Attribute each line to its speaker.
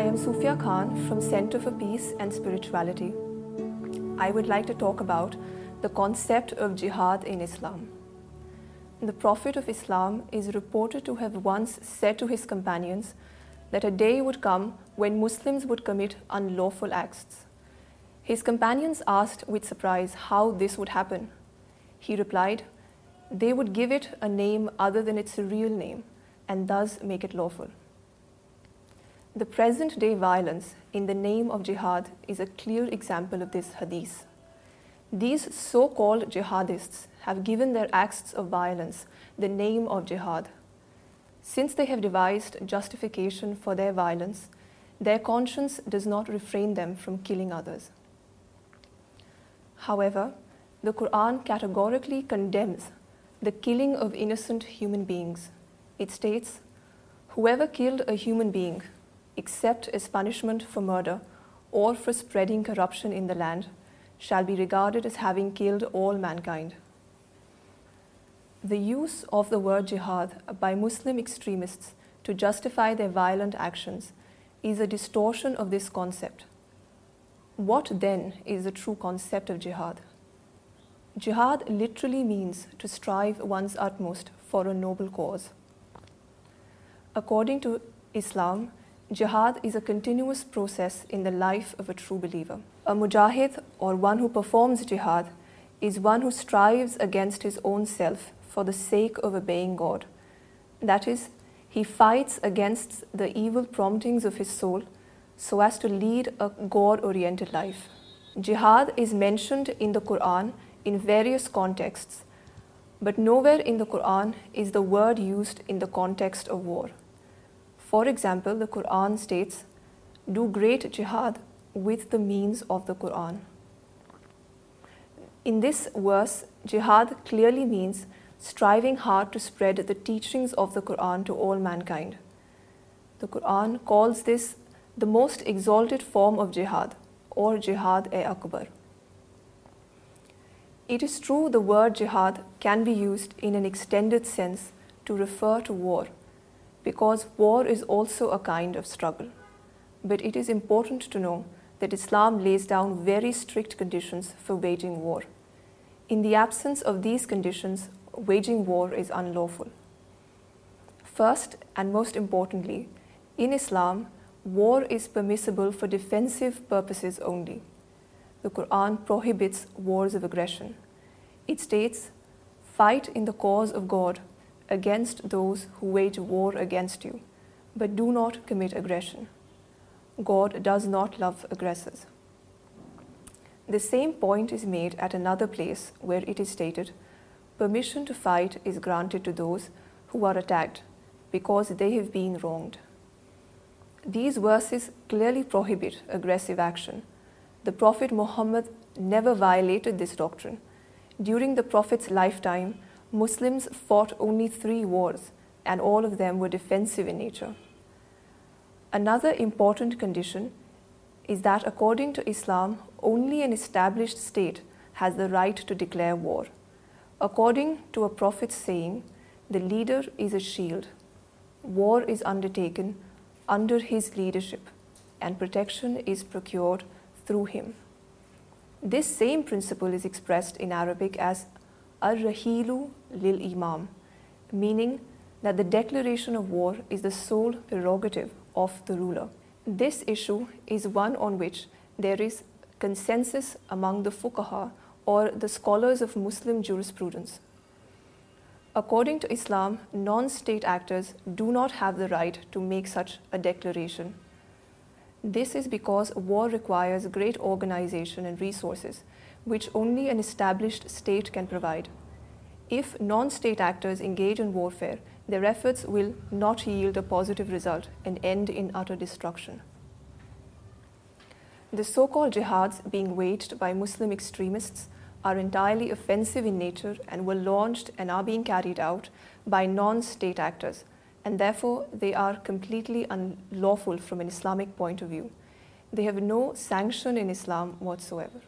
Speaker 1: I am Sufia Khan from Center for Peace and Spirituality. I would like to talk about the concept of jihad in Islam. The Prophet of Islam is reported to have once said to his companions that a day would come when Muslims would commit unlawful acts. His companions asked with surprise how this would happen. He replied, they would give it a name other than its real name and thus make it lawful. The present-day violence in the name of jihad is a clear example of this hadith. These so-called jihadists have given their acts of violence the name of jihad. Since they have devised justification for their violence, their conscience does not refrain them from killing others. However, the Quran categorically condemns the killing of innocent human beings. It states, "Whoever killed a human being except as punishment for murder or for spreading corruption in the land, shall be regarded as having killed all mankind. The use of the word jihad by Muslim extremists to justify their violent actions is a distortion of this concept. What then is the true concept of jihad? Jihad literally means to strive one's utmost for a noble cause. According to Islam, Jihad is a continuous process in the life of a true believer. A mujahid, or one who performs jihad, is one who strives against his own self for the sake of obeying God. That is, he fights against the evil promptings of his soul so as to lead a God-oriented life. Jihad is mentioned in the Quran in various contexts, but nowhere in the Quran is the word used in the context of war. For example, the Quran states, do great jihad with the means of the Quran. In this verse, jihad clearly means striving hard to spread the teachings of the Quran to all mankind. The Quran calls this the most exalted form of jihad, or jihad-e-akbar. It is true the word jihad can be used in an extended sense to refer to war, because war is also a kind of struggle. But it is important to know that Islam lays down very strict conditions for waging war. In the absence of these conditions, waging war is unlawful. First and most importantly, in Islam, war is permissible for defensive purposes only. The Quran prohibits wars of aggression. It states, "Fight in the cause of God against those who wage war against you, but do not commit aggression. God does not love aggressors. The same point is made at another place where it is stated, permission to fight is granted to those who are attacked because they have been wronged. These verses clearly prohibit aggressive action. The Prophet Muhammad never violated this doctrine. During the Prophet's lifetime, Muslims fought only 3 wars, and all of them were defensive in nature. Another important condition is that according to Islam, only an established state has the right to declare war. According to a prophet's saying, the leader is a shield. War is undertaken under his leadership, and protection is procured through him. This same principle is expressed in Arabic as Ar-Rahilu lil Imam, meaning that the declaration of war is the sole prerogative of the ruler. This issue is one on which there is consensus among the fuqaha or the scholars of Muslim jurisprudence. According to Islam, non-state actors do not have the right to make such a declaration. This is because war requires great organization and resources, which only an established state can provide. If non-state actors engage in warfare, their efforts will not yield a positive result and end in utter destruction. The so-called jihads being waged by Muslim extremists are entirely offensive in nature and were launched and are being carried out by non-state actors, and therefore they are completely unlawful from an Islamic point of view. They have no sanction in Islam whatsoever.